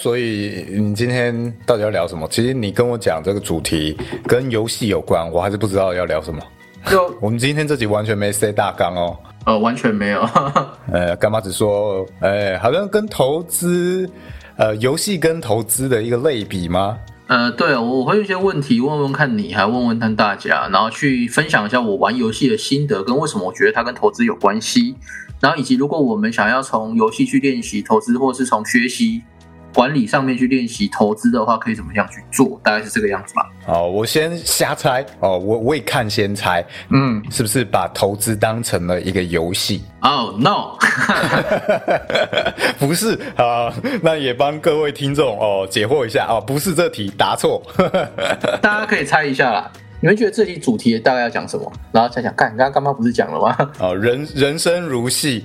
所以你今天到底要聊什么？其实你跟我讲这个主题跟游戏有关，我还是不知道要聊什么。就 我们今天这集完全没 say 大纲哦。呃，完全没有。呃，干妈只说，哎，好像跟投资，呃，游戏跟投资的一个类比吗？呃，对，我会有一些问题问问看你，还问问看大家，然后去分享一下我玩游戏的心得，跟为什么我觉得它跟投资有关系，然后以及如果我们想要从游戏去练习投资，或是从学习。管理上面去练习投资的话，可以怎么样去做？大概是这个样子吧。哦，我先瞎猜哦，我未看先猜，嗯，是不是把投资当成了一个游戏？哦，no，不是啊，那也帮各位听众哦解惑一下哦，不是这题答错，大家可以猜一下啦。你们觉得这题主题大概要讲什么？然后再讲，看，刚刚刚刚不是讲了吗？哦，人人生如戏。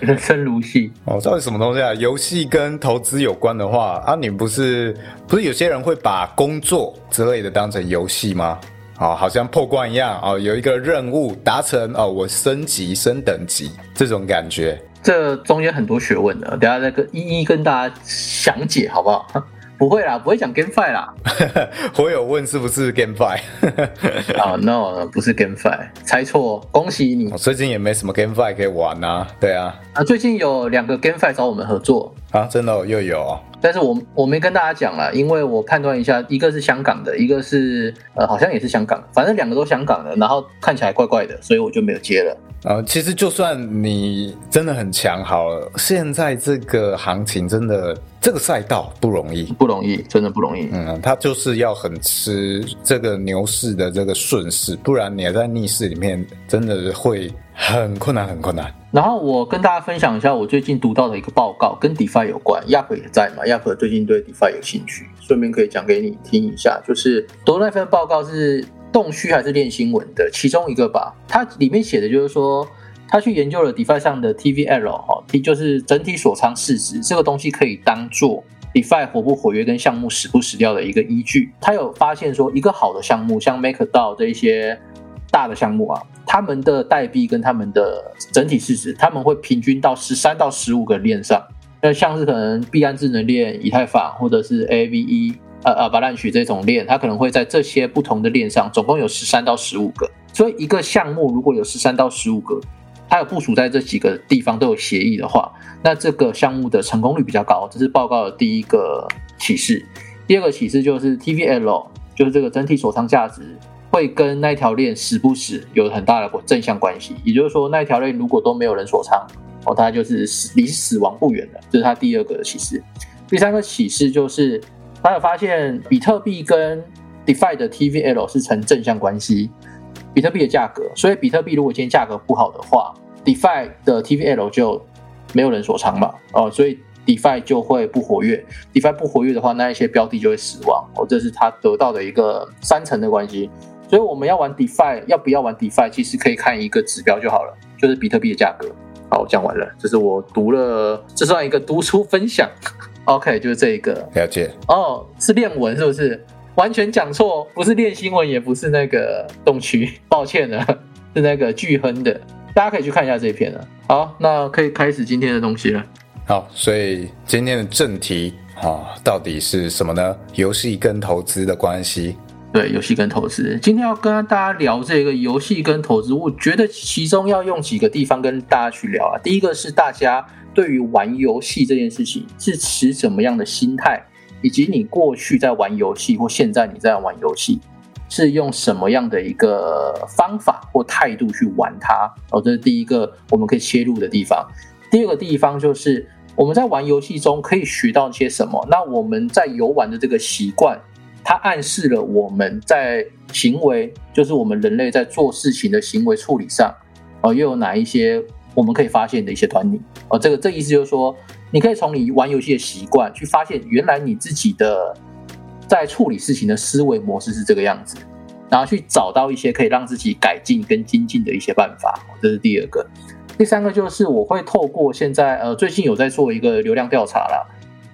人生如戏哦，到底什么东西啊？游戏跟投资有关的话啊，你不是不是有些人会把工作之类的当成游戏吗？哦，好像破关一样哦，有一个任务达成哦，我升级升等级这种感觉。这中间很多学问的，等下再跟一一跟大家详解，好不好？不会啦，不会讲 GameFi 啦。我有问是不是 GameFi？啊，No，不是 GameFi，猜错，恭喜你。我最近也没什么 GameFi 可以玩啊。对啊。啊，最近有两个 GameFi 找我们合作啊，真的又有。但是我我没跟大家讲了，因为我判断一下，一个是香港的，一个是呃，好像也是香港，反正两个都香港的，然后看起来怪怪的，所以我就没有接了。呃，其实就算你真的很强，好了，现在这个行情真的这个赛道不容易，不容易，真的不容易。嗯，它就是要很吃这个牛市的这个顺势，不然你在逆势里面真的会很困难，很困难。然后我跟大家分享一下我最近读到的一个报告，跟 DeFi 有关。亚克也在嘛？亚克最近对 DeFi 有兴趣，顺便可以讲给你听一下，就是读那份报告是。洞虚还是练新闻的其中一个吧，它里面写的就是说，他去研究了 DeFi 上的 TVL 哈，T 就是整体锁仓市值，这个东西可以当做 DeFi 活不活跃跟项目死不死掉的一个依据。他有发现说，一个好的项目，像 MakerDAO 这一些大的项目啊，他们的代币跟他们的整体市值，他们会平均到十三到十五个链上。那像是可能币安智能链、以太坊或者是 AVE。呃呃，巴兰许这种链，它可能会在这些不同的链上，总共有十三到十五个。所以一个项目如果有十三到十五个，它有部署在这几个地方都有协议的话，那这个项目的成功率比较高。这是报告的第一个启示。第二个启示就是 TVL，就是这个整体锁仓价值会跟那条链死不死有很大的正向关系。也就是说，那条链如果都没有人锁仓，哦，它就是死离死亡不远的。这是它第二个启示。第三个启示就是。他有发现比特币跟 DeFi 的 TVL 是成正向关系，比特币的价格，所以比特币如果今天价格不好的话，DeFi 的 TVL 就没有人锁仓嘛，哦，所以 DeFi 就会不活跃，DeFi 不活跃的话，那一些标的就会死亡，哦，这是他得到的一个三层的关系，所以我们要玩 DeFi，要不要玩 DeFi，其实可以看一个指标就好了，就是比特币的价格。好，讲完了，这是我读了，这算一个读书分享。OK，就是这一个了解哦，是练文是不是？完全讲错，不是练新闻，也不是那个动区，抱歉了，是那个巨亨的，大家可以去看一下这一篇了。好，那可以开始今天的东西了。好，所以今天的正题啊，到底是什么呢？游戏跟投资的关系。对，游戏跟投资，今天要跟大家聊这个游戏跟投资，我觉得其中要用几个地方跟大家去聊啊。第一个是大家。对于玩游戏这件事情是持怎么样的心态，以及你过去在玩游戏或现在你在玩游戏是用什么样的一个方法或态度去玩它？哦，这是第一个我们可以切入的地方。第二个地方就是我们在玩游戏中可以学到些什么？那我们在游玩的这个习惯，它暗示了我们在行为，就是我们人类在做事情的行为处理上，哦，又有哪一些？我们可以发现的一些端倪哦，这个这意思就是说，你可以从你玩游戏的习惯去发现，原来你自己的在处理事情的思维模式是这个样子，然后去找到一些可以让自己改进跟精进的一些办法。这是第二个，第三个就是我会透过现在呃最近有在做一个流量调查啦，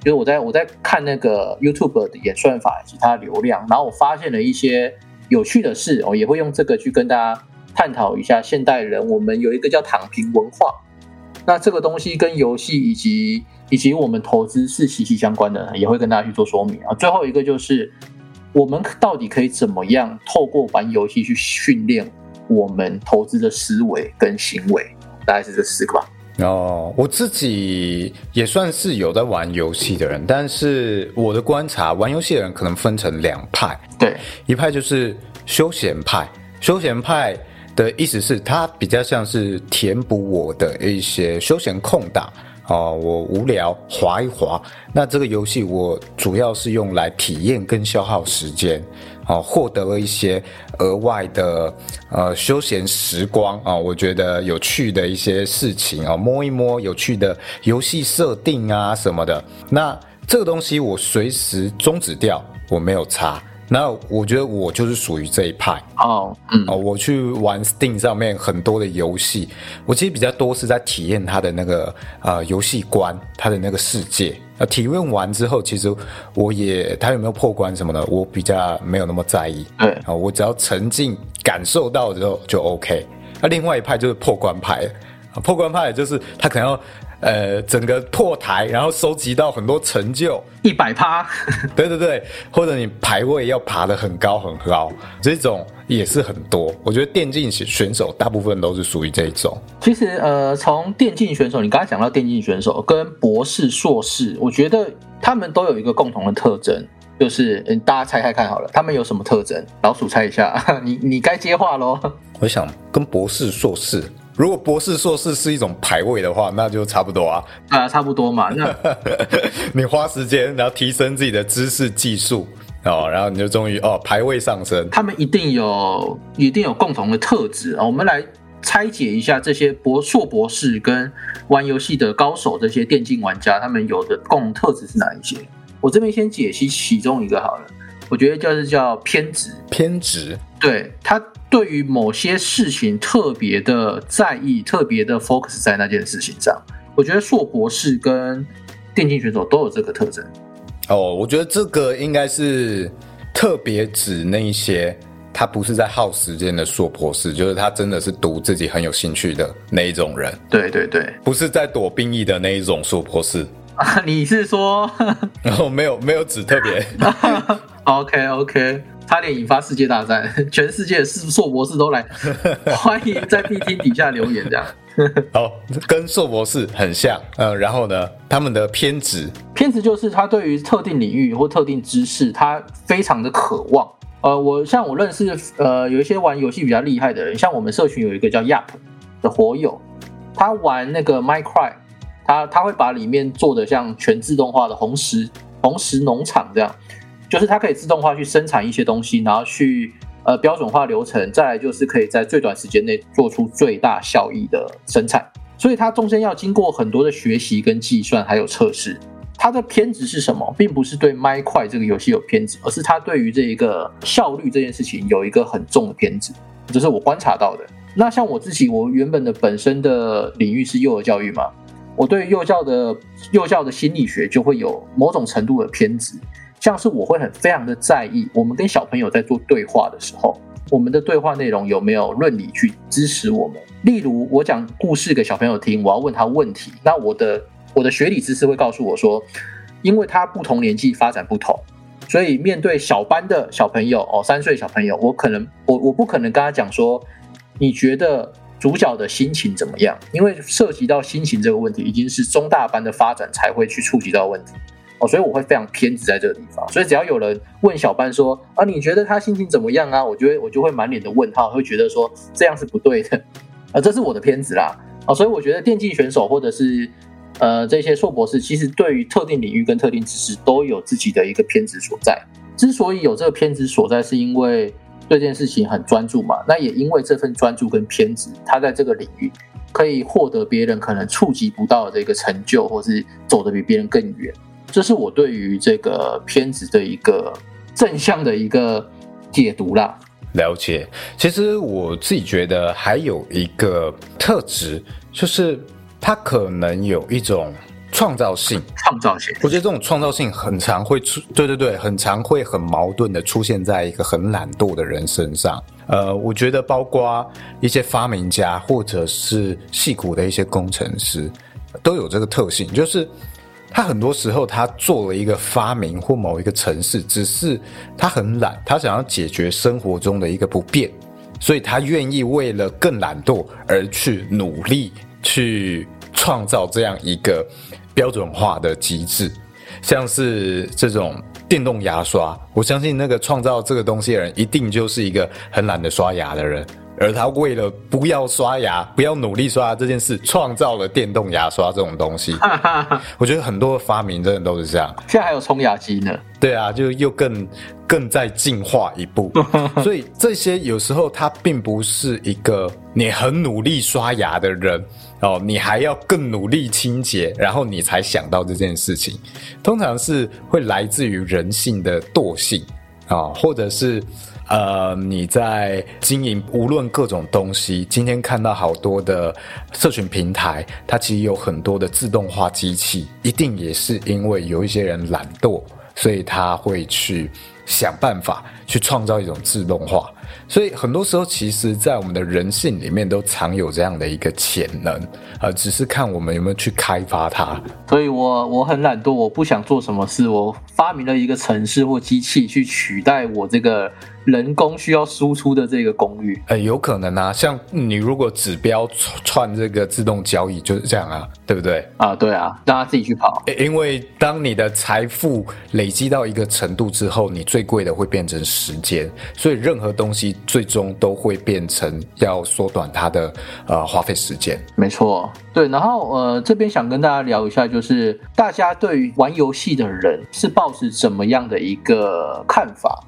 就是我在我在看那个 YouTube 的演算法以及它的流量，然后我发现了一些有趣的事我，也会用这个去跟大家。探讨一下现代人，我们有一个叫躺平文化，那这个东西跟游戏以及以及我们投资是息息相关的，也会跟大家去做说明啊。最后一个就是我们到底可以怎么样透过玩游戏去训练我们投资的思维跟行为，大概是这四个吧。哦，我自己也算是有在玩游戏的人，但是我的观察，玩游戏的人可能分成两派，对，一派就是休闲派，休闲派的意思是它比较像是填补我的一些休闲空档。哦，我无聊滑一滑，那这个游戏我主要是用来体验跟消耗时间，哦，获得了一些额外的呃休闲时光啊，我觉得有趣的一些事情啊，摸一摸有趣的游戏设定啊什么的，那这个东西我随时终止掉，我没有差。那我觉得我就是属于这一派哦，嗯，哦，我去玩 Steam 上面很多的游戏，我其实比较多是在体验它的那个呃游戏观，它的那个世界。呃，体验完之后，其实我也他有没有破关什么的，我比较没有那么在意。对，啊，我只要沉浸感受到之后就 OK。那另外一派就是破关派，破关派就是他可能要。呃，整个破台，然后收集到很多成就，一百趴，对对对，或者你排位要爬得很高很高，这种也是很多。我觉得电竞选手大部分都是属于这一种。其实，呃，从电竞选手，你刚才讲到电竞选手跟博士、硕士，我觉得他们都有一个共同的特征，就是嗯，大家猜猜看好了，他们有什么特征？老鼠猜一下，你你该接话喽。我想跟博士、硕士。如果博士、硕士是一种排位的话，那就差不多啊。啊，差不多嘛。那 你花时间，然后提升自己的知识、技术哦，然后你就终于哦排位上升。他们一定有，一定有共同的特质啊。我们来拆解一下这些博硕博士跟玩游戏的高手，这些电竞玩家，他们有的共同特质是哪一些？我这边先解析其中一个好了。我觉得就是叫偏执，偏执，对他对于某些事情特别的在意，特别的 focus 在那件事情上。我觉得硕博士跟电竞选手都有这个特征。哦，我觉得这个应该是特别指那一些他不是在耗时间的硕博士，就是他真的是读自己很有兴趣的那一种人。对对对，不是在躲兵役的那一种硕博士。啊，你是说？然后没有没有指特别。OK OK，差点引发世界大战，全世界是硕博士都来，欢迎在 B 厅底下留言这样。好，跟硕博士很像，呃，然后呢，他们的偏执，偏执就是他对于特定领域或特定知识，他非常的渴望。呃，我像我认识，呃，有一些玩游戏比较厉害的人，像我们社群有一个叫 Yap 的火友，他玩那个 Minecraft，他他会把里面做的像全自动化的红石红石农场这样。就是它可以自动化去生产一些东西，然后去呃标准化流程，再来就是可以在最短时间内做出最大效益的生产。所以它中间要经过很多的学习跟计算，还有测试。它的偏执是什么？并不是对麦块这个游戏有偏执，而是它对于这一个效率这件事情有一个很重的偏执。这是我观察到的。那像我自己，我原本的本身的领域是幼儿教育嘛，我对幼教的幼教的心理学就会有某种程度的偏执。像是我会很非常的在意，我们跟小朋友在做对话的时候，我们的对话内容有没有论理去支持我们？例如，我讲故事给小朋友听，我要问他问题，那我的我的学理知识会告诉我说，因为他不同年纪发展不同，所以面对小班的小朋友哦，三岁小朋友，我可能我我不可能跟他讲说，你觉得主角的心情怎么样？因为涉及到心情这个问题，已经是中大班的发展才会去触及到问题。哦，所以我会非常偏执在这个地方。所以只要有人问小班说啊，你觉得他心情怎么样啊？我觉得我就会满脸的问号，会觉得说这样是不对的。啊，这是我的偏执啦。啊，所以我觉得电竞选手或者是呃这些硕博士，其实对于特定领域跟特定知识都有自己的一个偏执所在。之所以有这个偏执所在，是因为对这件事情很专注嘛。那也因为这份专注跟偏执，他在这个领域可以获得别人可能触及不到的这个成就，或是走得比别人更远。这是我对于这个片子的一个正向的一个解读啦。了解，其实我自己觉得还有一个特质，就是它可能有一种创造性，创造性。我觉得这种创造性很常会出，对对对，很常会很矛盾的出现在一个很懒惰的人身上。呃，我觉得包括一些发明家或者是戏骨的一些工程师，都有这个特性，就是他很多时候他做了一个发明或某一个城市，只是他很懒，他想要解决生活中的一个不便。所以他愿意为了更懒惰而去努力，去创造这样一个标准化的机制，像是这种电动牙刷，我相信那个创造这个东西的人，一定就是一个很懒得刷牙的人。而他为了不要刷牙、不要努力刷牙这件事，创造了电动牙刷这种东西。我觉得很多发明真的都是这样。现在还有冲牙机呢。对啊，就又更更再进化一步。所以这些有时候它并不是一个你很努力刷牙的人哦，你还要更努力清洁，然后你才想到这件事情。通常是会来自于人性的惰性啊，或者是。呃，你在经营无论各种东西，今天看到好多的社群平台，它其实有很多的自动化机器，一定也是因为有一些人懒惰，所以他会去想办法去创造一种自动化。所以很多时候，其实，在我们的人性里面都藏有这样的一个潜能，呃，只是看我们有没有去开发它。所以我我很懒惰，我不想做什么事，我发明了一个城市或机器去取代我这个。人工需要输出的这个功率，呃，有可能啊。像你如果指标串这个自动交易就是这样啊，对不对？啊，对啊，让他自己去跑。因为当你的财富累积到一个程度之后，你最贵的会变成时间，所以任何东西最终都会变成要缩短它的呃花费时间。没错，对。然后呃，这边想跟大家聊一下，就是大家对于玩游戏的人是抱持怎么样的一个看法？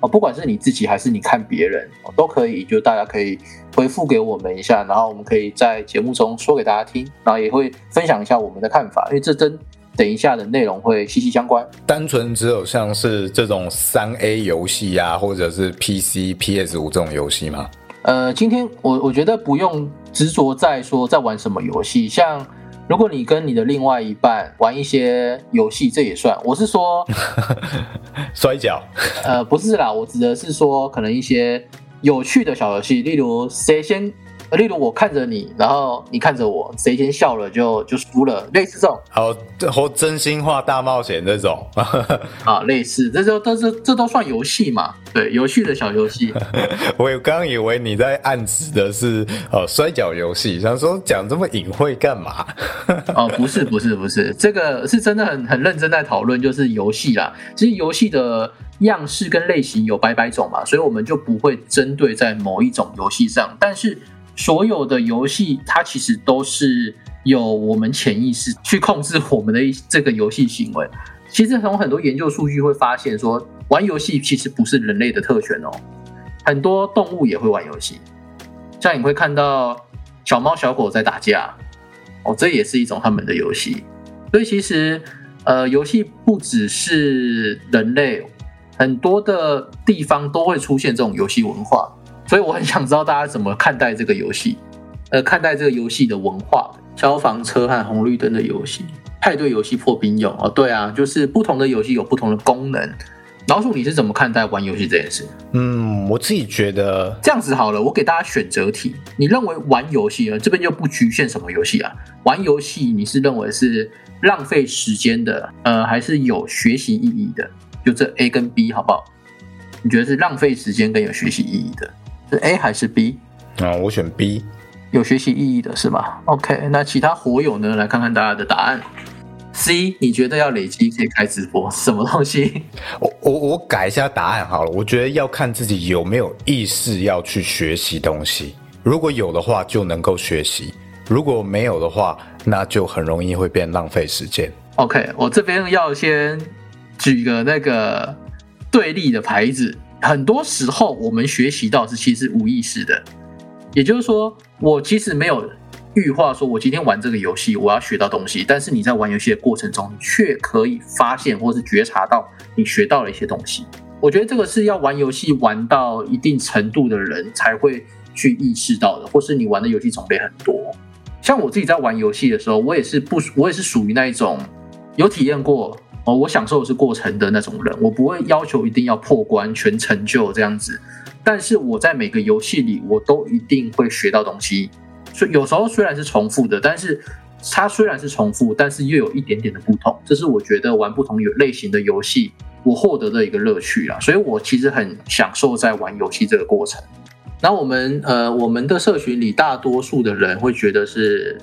哦，不管是你自己还是你看别人，都可以，就大家可以回复给我们一下，然后我们可以在节目中说给大家听，然后也会分享一下我们的看法，因为这真等一下的内容会息息相关。单纯只有像是这种三 A 游戏啊，或者是 PC、PS 五这种游戏吗？呃，今天我我觉得不用执着在说在玩什么游戏，像。如果你跟你的另外一半玩一些游戏，这也算。我是说，摔跤。呃，不是啦，我指的是说，可能一些有趣的小游戏，例如谁先。例如我看着你，然后你看着我，谁先笑了就就输了，类似这种。好，或真心话大冒险这种。啊，类似，这就都是这都算游戏嘛？对，有趣的小游戏。我刚以为你在暗指的是哦摔跤游戏，想说讲这么隐晦干嘛？哦，不是不是不是，这个是真的很很认真在讨论，就是游戏啦。其实游戏的样式跟类型有百百种嘛，所以我们就不会针对在某一种游戏上，但是。所有的游戏，它其实都是有我们潜意识去控制我们的这个游戏行为。其实从很多研究数据会发现，说玩游戏其实不是人类的特权哦，很多动物也会玩游戏。像你会看到小猫小狗在打架，哦，这也是一种他们的游戏。所以其实，呃，游戏不只是人类，很多的地方都会出现这种游戏文化。所以我很想知道大家怎么看待这个游戏，呃，看待这个游戏的文化。消防车和红绿灯的游戏，派对游戏、破冰勇哦，对啊，就是不同的游戏有不同的功能。老鼠，你是怎么看待玩游戏这件事？嗯，我自己觉得这样子好了，我给大家选择题。你认为玩游戏啊，这边就不局限什么游戏啊？玩游戏你是认为是浪费时间的，呃，还是有学习意义的？就这 A 跟 B 好不好？你觉得是浪费时间跟有学习意义的？是 A 还是 B？啊，我选 B，有学习意义的是吧？OK，那其他火友呢？来看看大家的答案。C，你觉得要累积可以开直播？什么东西？我我我改一下答案好了。我觉得要看自己有没有意识要去学习东西。如果有的话，就能够学习；如果没有的话，那就很容易会变浪费时间。OK，我这边要先举个那个对立的牌子。很多时候，我们学习到是其实无意识的，也就是说，我其实没有预化说，我今天玩这个游戏，我要学到东西。但是你在玩游戏的过程中，却可以发现或是觉察到你学到了一些东西。我觉得这个是要玩游戏玩到一定程度的人才会去意识到的，或是你玩的游戏种类很多，像我自己在玩游戏的时候，我也是不，我也是属于那一种有体验过我享受的是过程的那种人，我不会要求一定要破关全成就这样子。但是我在每个游戏里，我都一定会学到东西。所以有时候虽然是重复的，但是它虽然是重复，但是又有一点点的不同。这是我觉得玩不同有类型的游戏，我获得的一个乐趣啊。所以我其实很享受在玩游戏这个过程。那我们呃，我们的社群里大多数的人会觉得是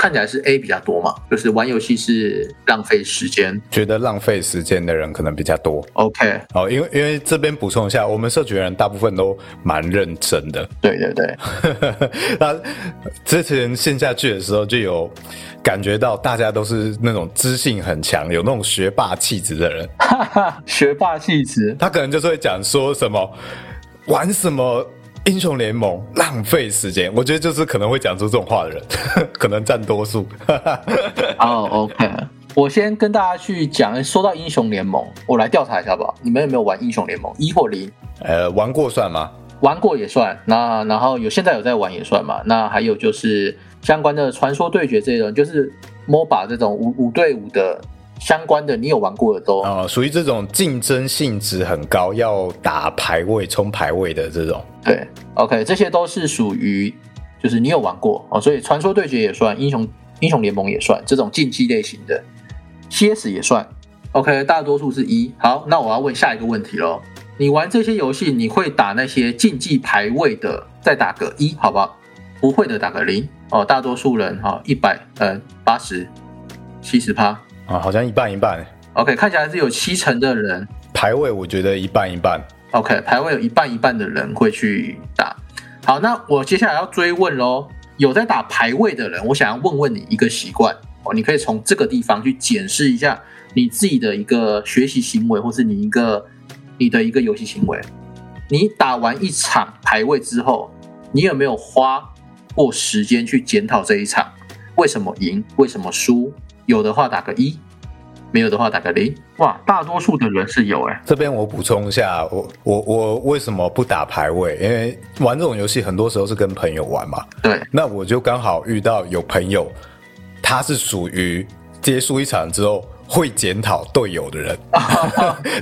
看起来是 A 比较多嘛，就是玩游戏是浪费时间，觉得浪费时间的人可能比较多。OK，哦，因为因为这边补充一下，我们社群人大部分都蛮认真的。对对对，那之前线下去的时候，就有感觉到大家都是那种知性很强、有那种学霸气质的人。哈哈，学霸气质，他可能就是会讲说什么玩什么英雄联盟浪费时间，我觉得就是可能会讲出这种话的人，可能占多数。哦、OK，我先跟大家去讲，说到英雄联盟，我来调查一下吧。你们有没有玩英雄联盟一或零？呃，玩过算吗？玩过也算，那然后有现在有在玩也算嘛。那还有就是相关的传说对决这种，就是 MOBA 这种五五对五的相关的，你有玩过的都、啊、属于这种竞争性质很高，要打排位、冲排位的这种。对。OK，这些都是属于就是你有玩过哦，所以传说对决也算，英雄英雄联盟也算，这种竞技类型的 CS 也算。OK，大多数是一。好，那我要问下一个问题喽。你玩这些游戏，你会打那些竞技排位的，再打个一，好不好？不会的打个零哦。大多数人哈，一百呃八十七十趴。啊，好像一半一半。OK，看起来是有七成的人排位我觉得一半一半。OK，排位有一半一半的人会去打。好，那我接下来要追问喽。有在打排位的人，我想要问问你一个习惯哦，你可以从这个地方去检视一下你自己的一个学习行为，或是你一个你的一个游戏行为。你打完一场排位之后，你有没有花过时间去检讨这一场为什么赢，为什么输？有的话打个一，没有的话打个零。哇，大多数的人是有哎、这边我补充一下，我我我为什么不打排位？因为玩这种游戏很多时候是跟朋友玩嘛。对，那我就刚好遇到有朋友，他是属于结束一场之后会检讨队友的人，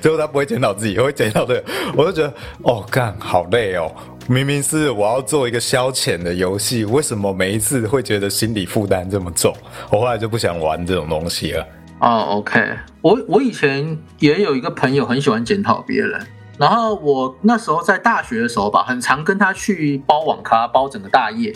最 后 他不会检讨自己，会检讨队友。我就觉得，哦，干好累哦。明明是我要做一个消遣的游戏，为什么每一次会觉得心理负担这么重？我后来就不想玩这种东西了。哦，OK，我我以前也有一个朋友很喜欢检讨别人，然后我那时候在大学的时候吧，很常跟他去包网咖，包整个大夜，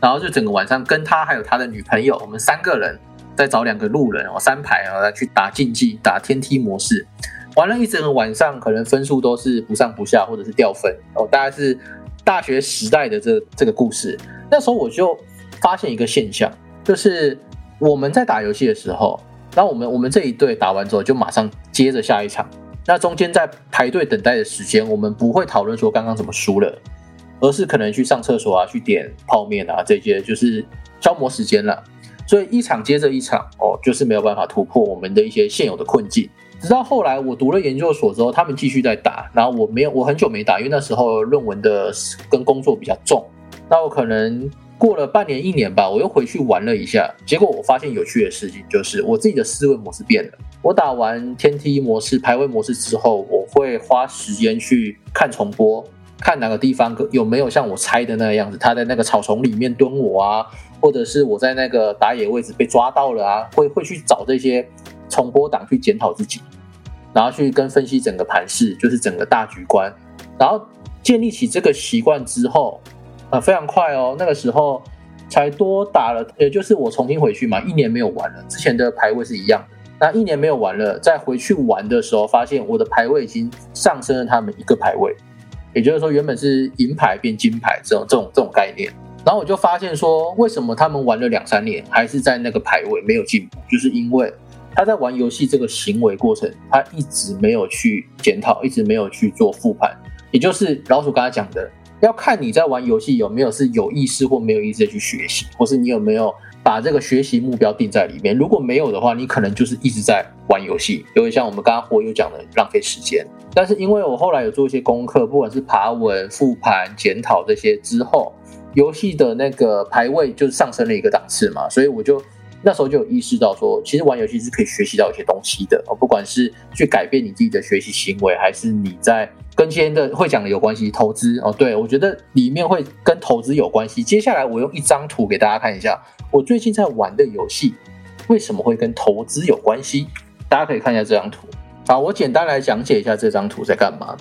然后就整个晚上跟他还有他的女朋友，我们三个人再找两个路人哦，三排啊去打竞技，打天梯模式，玩了一整个晚上，可能分数都是不上不下，或者是掉分哦，大概是大学时代的这这个故事。那时候我就发现一个现象，就是我们在打游戏的时候。那我们我们这一队打完之后，就马上接着下一场。那中间在排队等待的时间，我们不会讨论说刚刚怎么输了，而是可能去上厕所啊，去点泡面啊，这些就是消磨时间了。所以一场接着一场，哦，就是没有办法突破我们的一些现有的困境。直到后来我读了研究所之后，他们继续在打，然后我没有，我很久没打，因为那时候论文的跟工作比较重。那我可能。过了半年一年吧，我又回去玩了一下，结果我发现有趣的事情就是我自己的思维模式变了。我打完天梯模式、排位模式之后，我会花时间去看重播，看哪个地方有没有像我猜的那个样子，他在那个草丛里面蹲我啊，或者是我在那个打野位置被抓到了啊，会会去找这些重播档去检讨自己，然后去跟分析整个盘势，就是整个大局观，然后建立起这个习惯之后。呃，非常快哦，那个时候才多打了，也就是我重新回去嘛，一年没有玩了，之前的排位是一样的。那一年没有玩了，再回去玩的时候，发现我的排位已经上升了他们一个排位，也就是说，原本是银牌变金牌这种这种这种概念。然后我就发现说，为什么他们玩了两三年还是在那个排位没有进步，就是因为他在玩游戏这个行为过程，他一直没有去检讨，一直没有去做复盘，也就是老鼠刚才讲的。要看你在玩游戏有没有是有意识或没有意识的去学习，或是你有没有把这个学习目标定在里面。如果没有的话，你可能就是一直在玩游戏，有点像我们刚刚火友讲的浪费时间。但是因为我后来有做一些功课，不管是爬文、复盘、检讨这些之后，游戏的那个排位就上升了一个档次嘛，所以我就那时候就有意识到说，其实玩游戏是可以学习到一些东西的，不管是去改变你自己的学习行为，还是你在跟今天的会讲的有关系投资哦，对我觉得里面会跟投资有关系。接下来我用一张图给大家看一下，我最近在玩的游戏为什么会跟投资有关系？大家可以看一下这张图。好，我简单来讲解一下这张图在干嘛。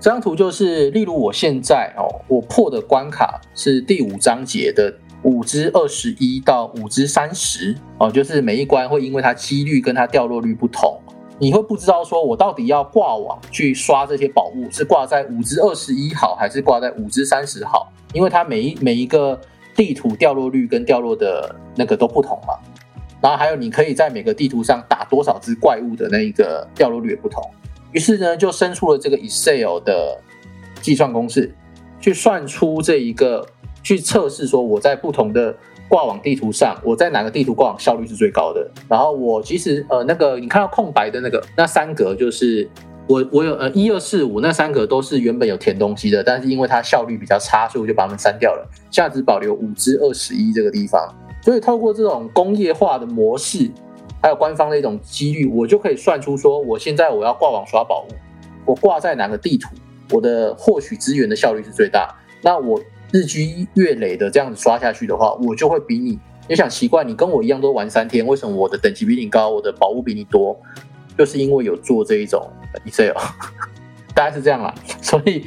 这张图就是，例如我现在哦，我破的关卡是第五章节的五之二十一到五之三十哦，就是每一关会因为它几率跟它掉落率不同，你会不知道说我到底要挂网去刷这些宝物，是挂在五之二十一好，还是挂在五之三十好？因为它每一每一个地图掉落率跟掉落的那个都不同嘛。然后还有你可以在每个地图上打多少只怪物的那一个掉落率也不同。于是呢，就生出了这个 Excel 的计算公式，去算出这一个，去测试说我在不同的挂网地图上，我在哪个地图挂网效率是最高的。然后我其实呃那个你看到空白的那个那三格，就是我我有呃一二四五那三格都是原本有填东西的，但是因为它效率比较差，所以我就把它们删掉了，下只保留五至二十一这个地方。所以透过这种工业化的模式。还有官方的一种几率，我就可以算出说，我现在我要挂网刷宝物，我挂在哪个地图，我的获取资源的效率是最大。那我日积月累的这样子刷下去的话，我就会比你。你想奇怪，你跟我一样都玩三天，为什么我的等级比你高，我的宝物比你多？就是因为有做这一种 Excel，大概是这样啦。所以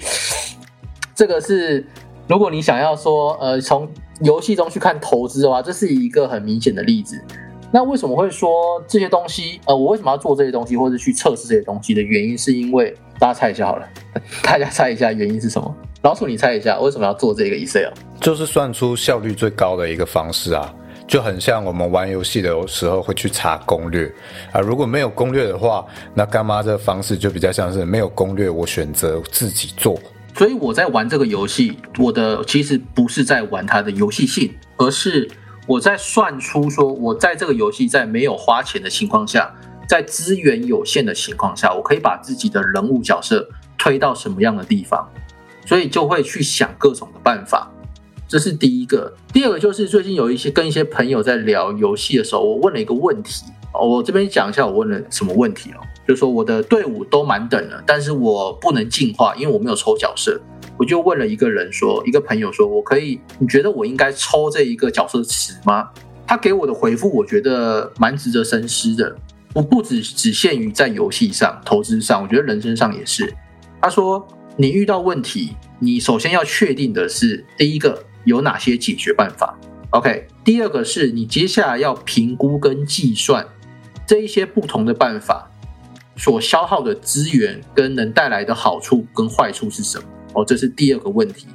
这个是，如果你想要说，呃，从游戏中去看投资的话，这是一个很明显的例子。那为什么会说这些东西？呃，我为什么要做这些东西，或者去测试这些东西的原因，是因为大家猜一下好了，大家猜一下原因是什么？老鼠，你猜一下为什么要做这个 Excel？就是算出效率最高的一个方式啊，就很像我们玩游戏的时候会去查攻略啊。如果没有攻略的话，那干妈这个方式就比较像是没有攻略，我选择自己做。所以我在玩这个游戏，我的其实不是在玩它的游戏性，而是。我在算出说，我在这个游戏在没有花钱的情况下，在资源有限的情况下，我可以把自己的人物角色推到什么样的地方，所以就会去想各种的办法。这是第一个。第二个就是最近有一些跟一些朋友在聊游戏的时候，我问了一个问题。我这边讲一下我问了什么问题哦，就说我的队伍都满等了，但是我不能进化，因为我没有抽角色。我就问了一个人说，一个朋友说，我可以？你觉得我应该抽这一个角色池吗？他给我的回复，我觉得蛮值得深思的。我不只只限于在游戏上、投资上，我觉得人生上也是。他说，你遇到问题，你首先要确定的是，第一个有哪些解决办法？OK，第二个是你接下来要评估跟计算这一些不同的办法所消耗的资源跟能带来的好处跟坏处是什么。哦，这是第二个问题，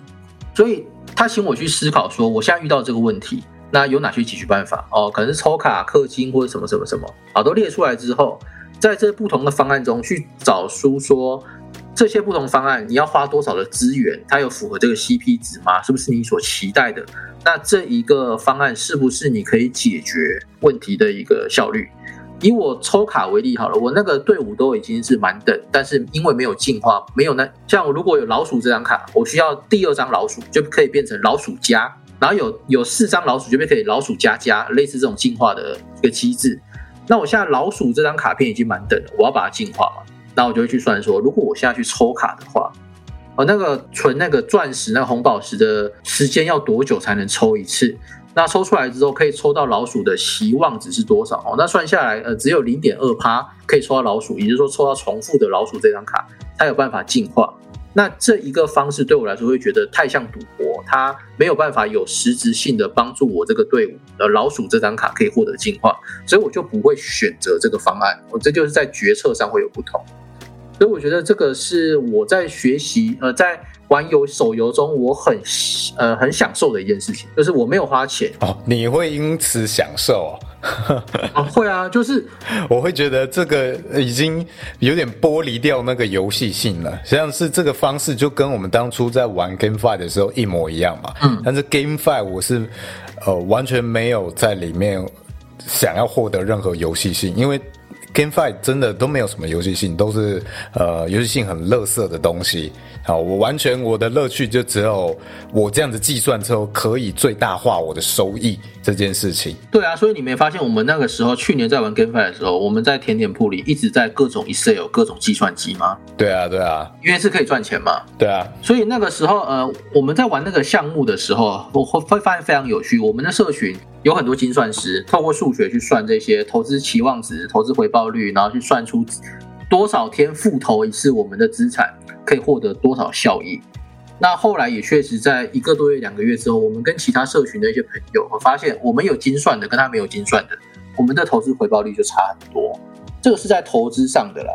所以他请我去思考说，我现在遇到这个问题，那有哪些解决办法？哦，可能是抽卡、氪金或者什么什么什么，好，都列出来之后，在这不同的方案中去找出说，这些不同方案你要花多少的资源，它有符合这个 CP 值吗？是不是你所期待的？那这一个方案是不是你可以解决问题的一个效率？以我抽卡为例好了，我那个队伍都已经是满等，但是因为没有进化，没有那像我如果有老鼠这张卡，我需要第二张老鼠就可以变成老鼠加，然后有有四张老鼠就变可以老鼠加加，类似这种进化的一个机制。那我现在老鼠这张卡片已经满等了，我要把它进化嘛？那我就会去算说，如果我现在去抽卡的话，呃，那个存那个钻石、那个红宝石的时间要多久才能抽一次？那抽出来之后，可以抽到老鼠的期望值是多少？哦，那算下来，呃，只有零点二趴可以抽到老鼠，也就是说，抽到重复的老鼠这张卡，它有办法进化。那这一个方式对我来说会觉得太像赌博，它没有办法有实质性的帮助我这个队伍呃老鼠这张卡可以获得进化，所以我就不会选择这个方案。我这就是在决策上会有不同。所以我觉得这个是我在学习，呃，在。玩游手游中，我很呃很享受的一件事情，就是我没有花钱哦。你会因此享受哦？啊，会啊，就是我会觉得这个已经有点剥离掉那个游戏性了，像是这个方式就跟我们当初在玩 GameFi 的时候一模一样嘛。嗯，但是 GameFi 我是呃完全没有在里面想要获得任何游戏性，因为 GameFi 真的都没有什么游戏性，都是呃游戏性很垃圾的东西。好，我完全我的乐趣就只有我这样子计算之后可以最大化我的收益这件事情。对啊，所以你没发现我们那个时候去年在玩 GameFi 的时候，我们在甜点铺里一直在各种 Excel、各种计算机吗？对啊，对啊，因为是可以赚钱嘛。对啊，所以那个时候呃，我们在玩那个项目的时候，我会会发现非常有趣。我们的社群有很多精算师，透过数学去算这些投资期望值、投资回报率，然后去算出多少天复投一次我们的资产。可以获得多少效益？那后来也确实在一个多月、两个月之后，我们跟其他社群的一些朋友，我发现我们有精算的，跟他没有精算的，我们的投资回报率就差很多。这个是在投资上的啦。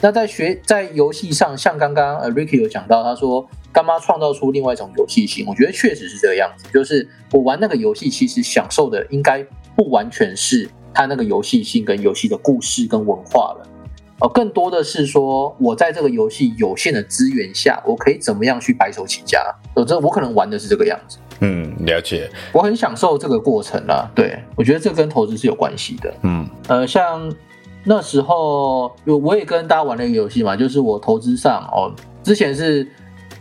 那在学在游戏上，像刚刚呃 Ricky 有讲到，他说干妈创造出另外一种游戏性，我觉得确实是这个样子。就是我玩那个游戏，其实享受的应该不完全是它那个游戏性跟游戏的故事跟文化了。哦，更多的是说，我在这个游戏有限的资源下，我可以怎么样去白手起家？呃，这我可能玩的是这个样子。嗯，了解。我很享受这个过程啦。对，我觉得这跟投资是有关系的。嗯，呃，像那时候，有我也跟大家玩了一个游戏嘛，就是我投资上哦，之前是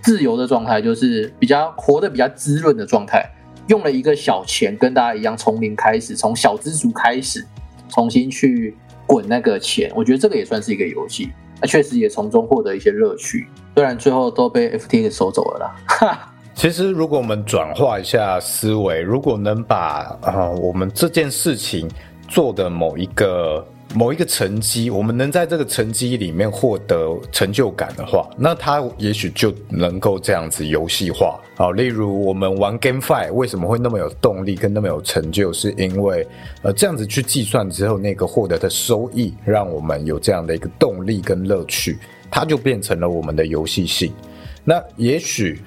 自由的状态，就是比较活得比较滋润的状态，用了一个小钱，跟大家一样从零开始，从小资族开始，重新去。滚那个钱，我觉得这个也算是一个游戏，那确实也从中获得一些乐趣。虽然最后都被 FT 收走了啦。其实，如果我们转化一下思维，如果能把啊我们这件事情做的某一个。某一个成绩，我们能在这个成绩里面获得成就感的话，那它也许就能够这样子游戏化。好，例如我们玩 GameFi 为什么会那么有动力跟那么有成就，是因为呃这样子去计算之后，那个获得的收益让我们有这样的一个动力跟乐趣，它就变成了我们的游戏性。那也许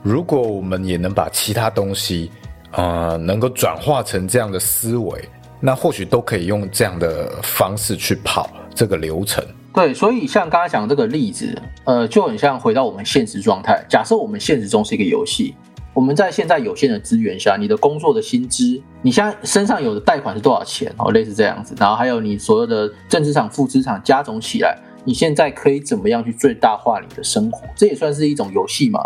如果我们也能把其他东西啊能够转化成这样的思维。那或许都可以用这样的方式去跑这个流程。对，所以像刚刚讲这个例子，呃，就很像回到我们现实状态。假设我们现实中是一个游戏，我们在现在有限的资源下，你的工作的薪资，你现在身上有的贷款是多少钱哦，类似这样子。然后还有你所有的正资产、负资产加总起来，你现在可以怎么样去最大化你的生活？这也算是一种游戏嘛？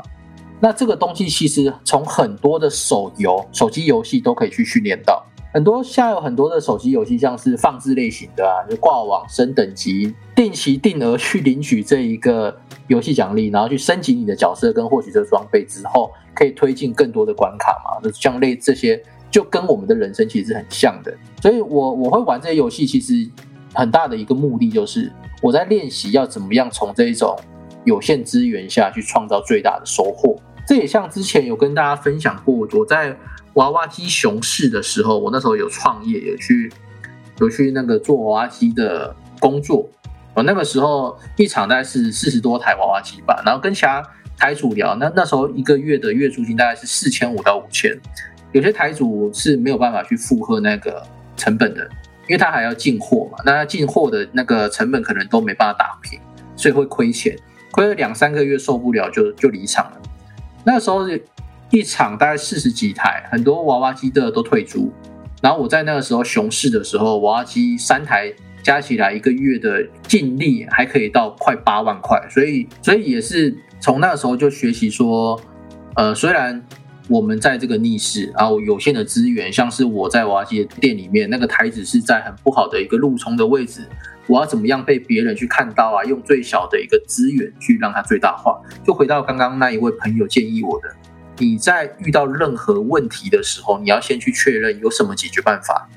那这个东西其实从很多的手游、手机游戏都可以去训练到。很多现在有很多的手机游戏，像是放置类型的啊，就挂网升等级，定期定额去领取这一个游戏奖励，然后去升级你的角色跟获取这个装备之后，可以推进更多的关卡嘛。那像类这些，就跟我们的人生其实是很像的。所以我我会玩这些游戏，其实很大的一个目的就是我在练习要怎么样从这一种有限资源下去创造最大的收获。这也像之前有跟大家分享过，我在。娃娃机熊市的时候，我那时候有创业，有去有去那个做娃娃机的工作。我那个时候一场大概是四十多台娃娃机吧，然后跟其他台主聊，那那时候一个月的月租金大概是四千五到五千。有些台主是没有办法去负荷那个成本的，因为他还要进货嘛，那他进货的那个成本可能都没办法打平，所以会亏钱，亏了两三个月受不了就就离场了。那个时候。一场大概四十几台，很多娃娃机的都退租。然后我在那个时候熊市的时候，娃娃机三台加起来一个月的净利还可以到快八万块，所以所以也是从那时候就学习说，呃，虽然我们在这个逆势，然后有限的资源，像是我在娃娃机店里面，那个台子是在很不好的一个路冲的位置，我要怎么样被别人去看到啊？用最小的一个资源去让它最大化。就回到刚刚那一位朋友建议我的。你在遇到任何问题的时候，你要先去确认有什么解决办法，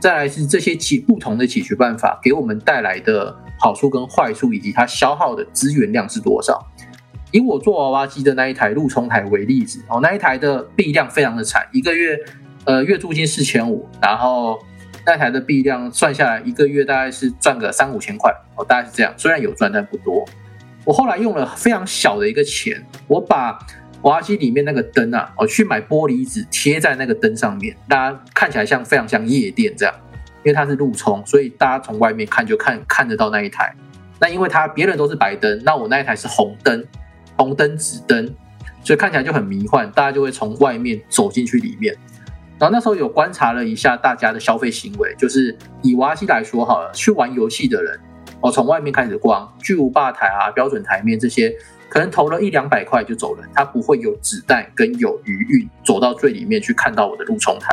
再来是这些解不同的解决办法给我们带来的好处跟坏处，以及它消耗的资源量是多少。以我做娃娃机的那一台陆冲台为例子，哦，那一台的币量非常的惨，一个月呃月租金四千五，然后那台的币量算下来一个月大概是赚个三五千块，哦，大概是这样，虽然有赚但不多。我后来用了非常小的一个钱，我把娃娃机里面那个灯啊，我去买玻璃纸贴在那个灯上面，大家看起来像非常像夜店这样，因为它是路冲，所以大家从外面看就看看得到那一台。那因为它别人都是白灯，那我那一台是红灯，红灯紫灯，所以看起来就很迷幻，大家就会从外面走进去里面。然后那时候有观察了一下大家的消费行为，就是以娃西来说好了，去玩游戏的人，我从外面开始逛巨无霸台啊、标准台面这些，可能投了一两百块就走了，他不会有子弹跟有余韵走到最里面去看到我的路冲台。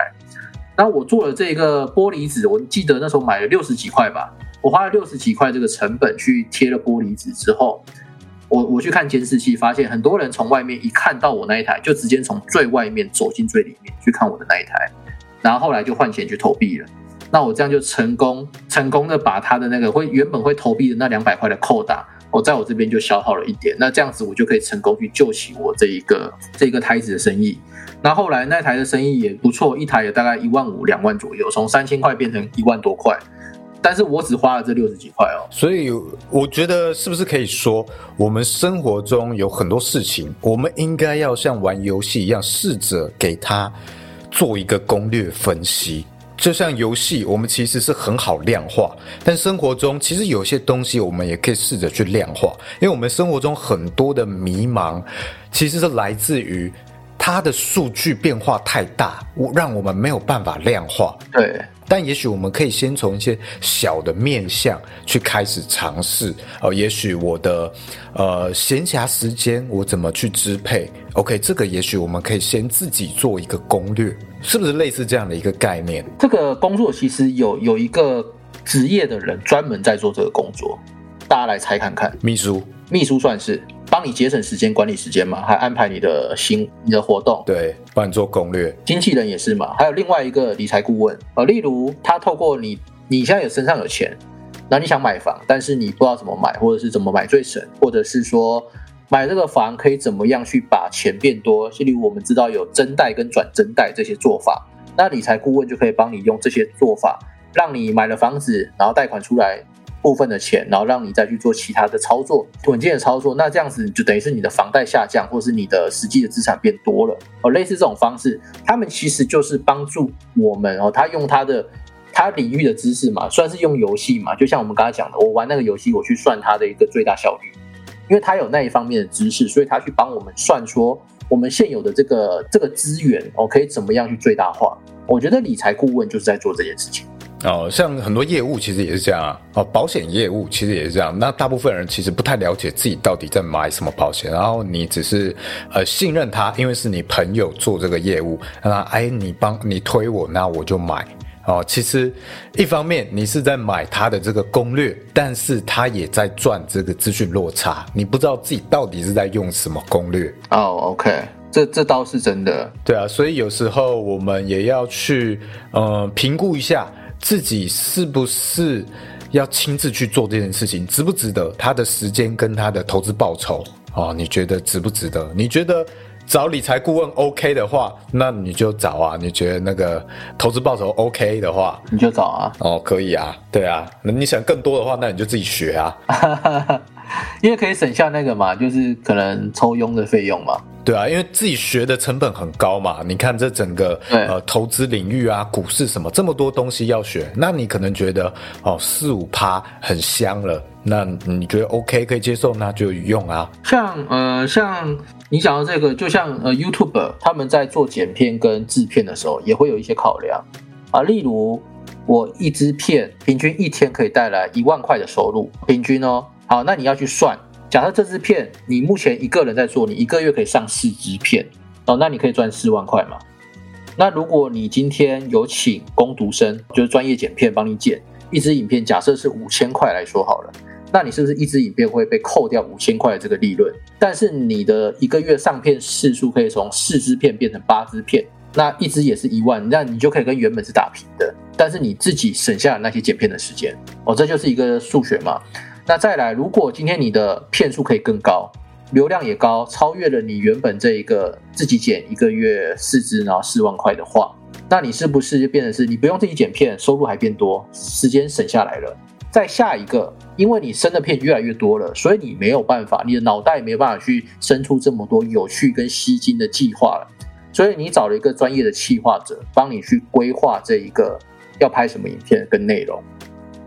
然后我做了这个玻璃纸，我记得那时候买了六十几块吧，我花了六十几块这个成本去贴了玻璃纸之后。我我去看监视器，发现很多人从外面一看到我那一台，就直接从最外面走进最里面去看我的那一台，然后后来就换钱去投币了。那我这样就成功成功的把他的那个会原本会投币的那两百块的扣打，我在我这边就消耗了一点。那这样子我就可以成功去救起我这一个这一个台子的生意。那后来那台的生意也不错，一台也大概一万五两万左右，从三千块变成一万多块。但是我只花了这六十几块哦，所以我觉得是不是可以说，我们生活中有很多事情，我们应该要像玩游戏一样，试着给它做一个攻略分析。就像游戏，我们其实是很好量化，但生活中其实有些东西，我们也可以试着去量化，因为我们生活中很多的迷茫，其实是来自于它的数据变化太大，让我们没有办法量化。对。但也许我们可以先从一些小的面向去开始尝试哦。也许我的呃闲暇时间我怎么去支配？OK，这个也许我们可以先自己做一个攻略，是不是类似这样的一个概念？这个工作其实有有一个职业的人专门在做这个工作，大家来猜看看。秘书，秘书算是。帮你节省时间、管理时间嘛，还安排你的行、你的活动，对，帮你做攻略。经纪人也是嘛，还有另外一个理财顾问呃，例如他透过你，你现在有身上有钱，那你想买房，但是你不知道怎么买，或者是怎么买最省，或者是说买这个房可以怎么样去把钱变多？例如我们知道有增贷跟转增贷这些做法，那理财顾问就可以帮你用这些做法，让你买了房子，然后贷款出来。部分的钱，然后让你再去做其他的操作，稳健的操作，那这样子就等于是你的房贷下降，或是你的实际的资产变多了哦。类似这种方式，他们其实就是帮助我们哦。他用他的他领域的知识嘛，算是用游戏嘛，就像我们刚才讲的，我玩那个游戏，我去算它的一个最大效率，因为他有那一方面的知识，所以他去帮我们算说我们现有的这个这个资源哦，可以怎么样去最大化。我觉得理财顾问就是在做这件事情。哦，像很多业务其实也是这样啊。哦，保险业务其实也是这样。那大部分人其实不太了解自己到底在买什么保险，然后你只是呃信任他，因为是你朋友做这个业务，那哎你帮你推我，那我就买。哦，其实一方面你是在买他的这个攻略，但是他也在赚这个资讯落差，你不知道自己到底是在用什么攻略。哦，OK，这这倒是真的。对啊，所以有时候我们也要去呃评估一下。自己是不是要亲自去做这件事情，值不值得？他的时间跟他的投资报酬哦，你觉得值不值得？你觉得找理财顾问 OK 的话，那你就找啊。你觉得那个投资报酬 OK 的话，你就找啊。哦，可以啊，对啊。那你想更多的话，那你就自己学啊。因为可以省下那个嘛，就是可能抽佣的费用嘛。对啊，因为自己学的成本很高嘛。你看这整个呃投资领域啊，股市什么这么多东西要学，那你可能觉得哦四五趴很香了，那你觉得 OK 可以接受，那就用啊。像呃像你讲到这个，就像呃 YouTube 他们在做剪片跟制片的时候，也会有一些考量啊。例如我一支片平均一天可以带来一万块的收入，平均哦。好，那你要去算。假设这支片你目前一个人在做，你一个月可以上四支片哦，那你可以赚四万块嘛？那如果你今天有请工读生，就是专业剪片帮你剪一支影片，假设是五千块来说好了，那你是不是一支影片会被扣掉五千块的这个利润？但是你的一个月上片次数可以从四支片变成八支片，那一支也是一万，那你就可以跟原本是打平的，但是你自己省下了那些剪片的时间哦，这就是一个数学嘛。那再来，如果今天你的片数可以更高，流量也高，超越了你原本这一个自己剪一个月四支，然后四万块的话，那你是不是就变成是你不用自己剪片，收入还变多，时间省下来了？再下一个，因为你生的片越来越多了，所以你没有办法，你的脑袋没有办法去生出这么多有趣跟吸睛的计划了，所以你找了一个专业的企划者，帮你去规划这一个要拍什么影片跟内容。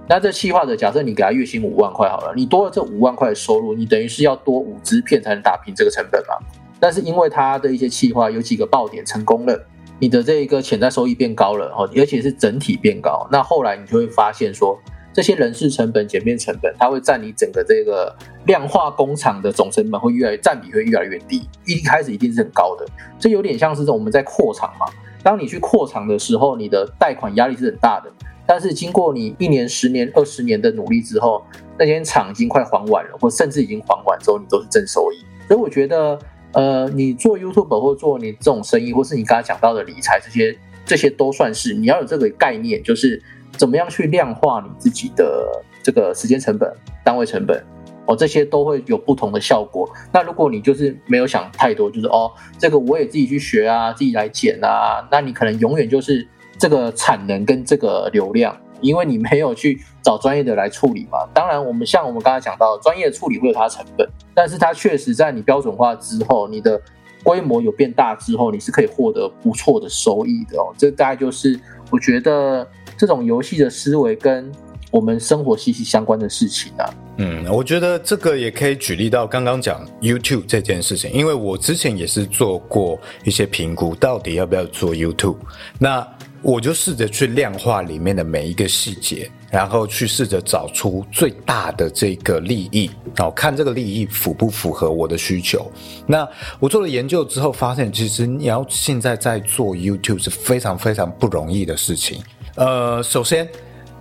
那这企划者，假设你给他月薪五万块好了，你多了这五万块的收入，你等于是要多五支片才能打平这个成本嘛？但是因为他的一些企划有几个爆点成功了，你的这一个潜在收益变高了哦，而且是整体变高，那后来你就会发现说，这些人事成本、简便成本，它会占你整个这个量化工厂的总成本会越来占比会越来越低，一开始一定是很高的，这有点像是我们在扩厂嘛，当你去扩厂的时候，你的贷款压力是很大的，但是经过你一年、十年、二十年的努力之后，那间厂已经快还完了，或甚至已经还完之后，你都是正收益，所以我觉得。呃，你做 YouTube 或做你这种生意，或是你刚才讲到的理财这些，这些都算是你要有这个概念，就是怎么样去量化你自己的这个时间成本、单位成本哦，这些都会有不同的效果。那如果你就是没有想太多，就是哦，这个我也自己去学啊，自己来剪啊，那你可能永远就是这个产能跟这个流量。因为你没有去找专业的来处理嘛，当然我们像我们刚才讲到，专业处理会有它的成本，但是它确实在你标准化之后，你的规模有变大之后，你是可以获得不错的收益的哦。这大概就是我觉得这种游戏的思维跟我们生活息息相关的事情啊。嗯，我觉得这个也可以举例到刚刚讲 YouTube 这件事情，因为我之前也是做过一些评估，到底要不要做 YouTube。那我就试着去量化里面的每一个细节，然后去试着找出最大的这个利益，然后看这个利益符不符合我的需求。那我做了研究之后，发现其实你要现在在做 YouTube 是非常非常不容易的事情。呃，首先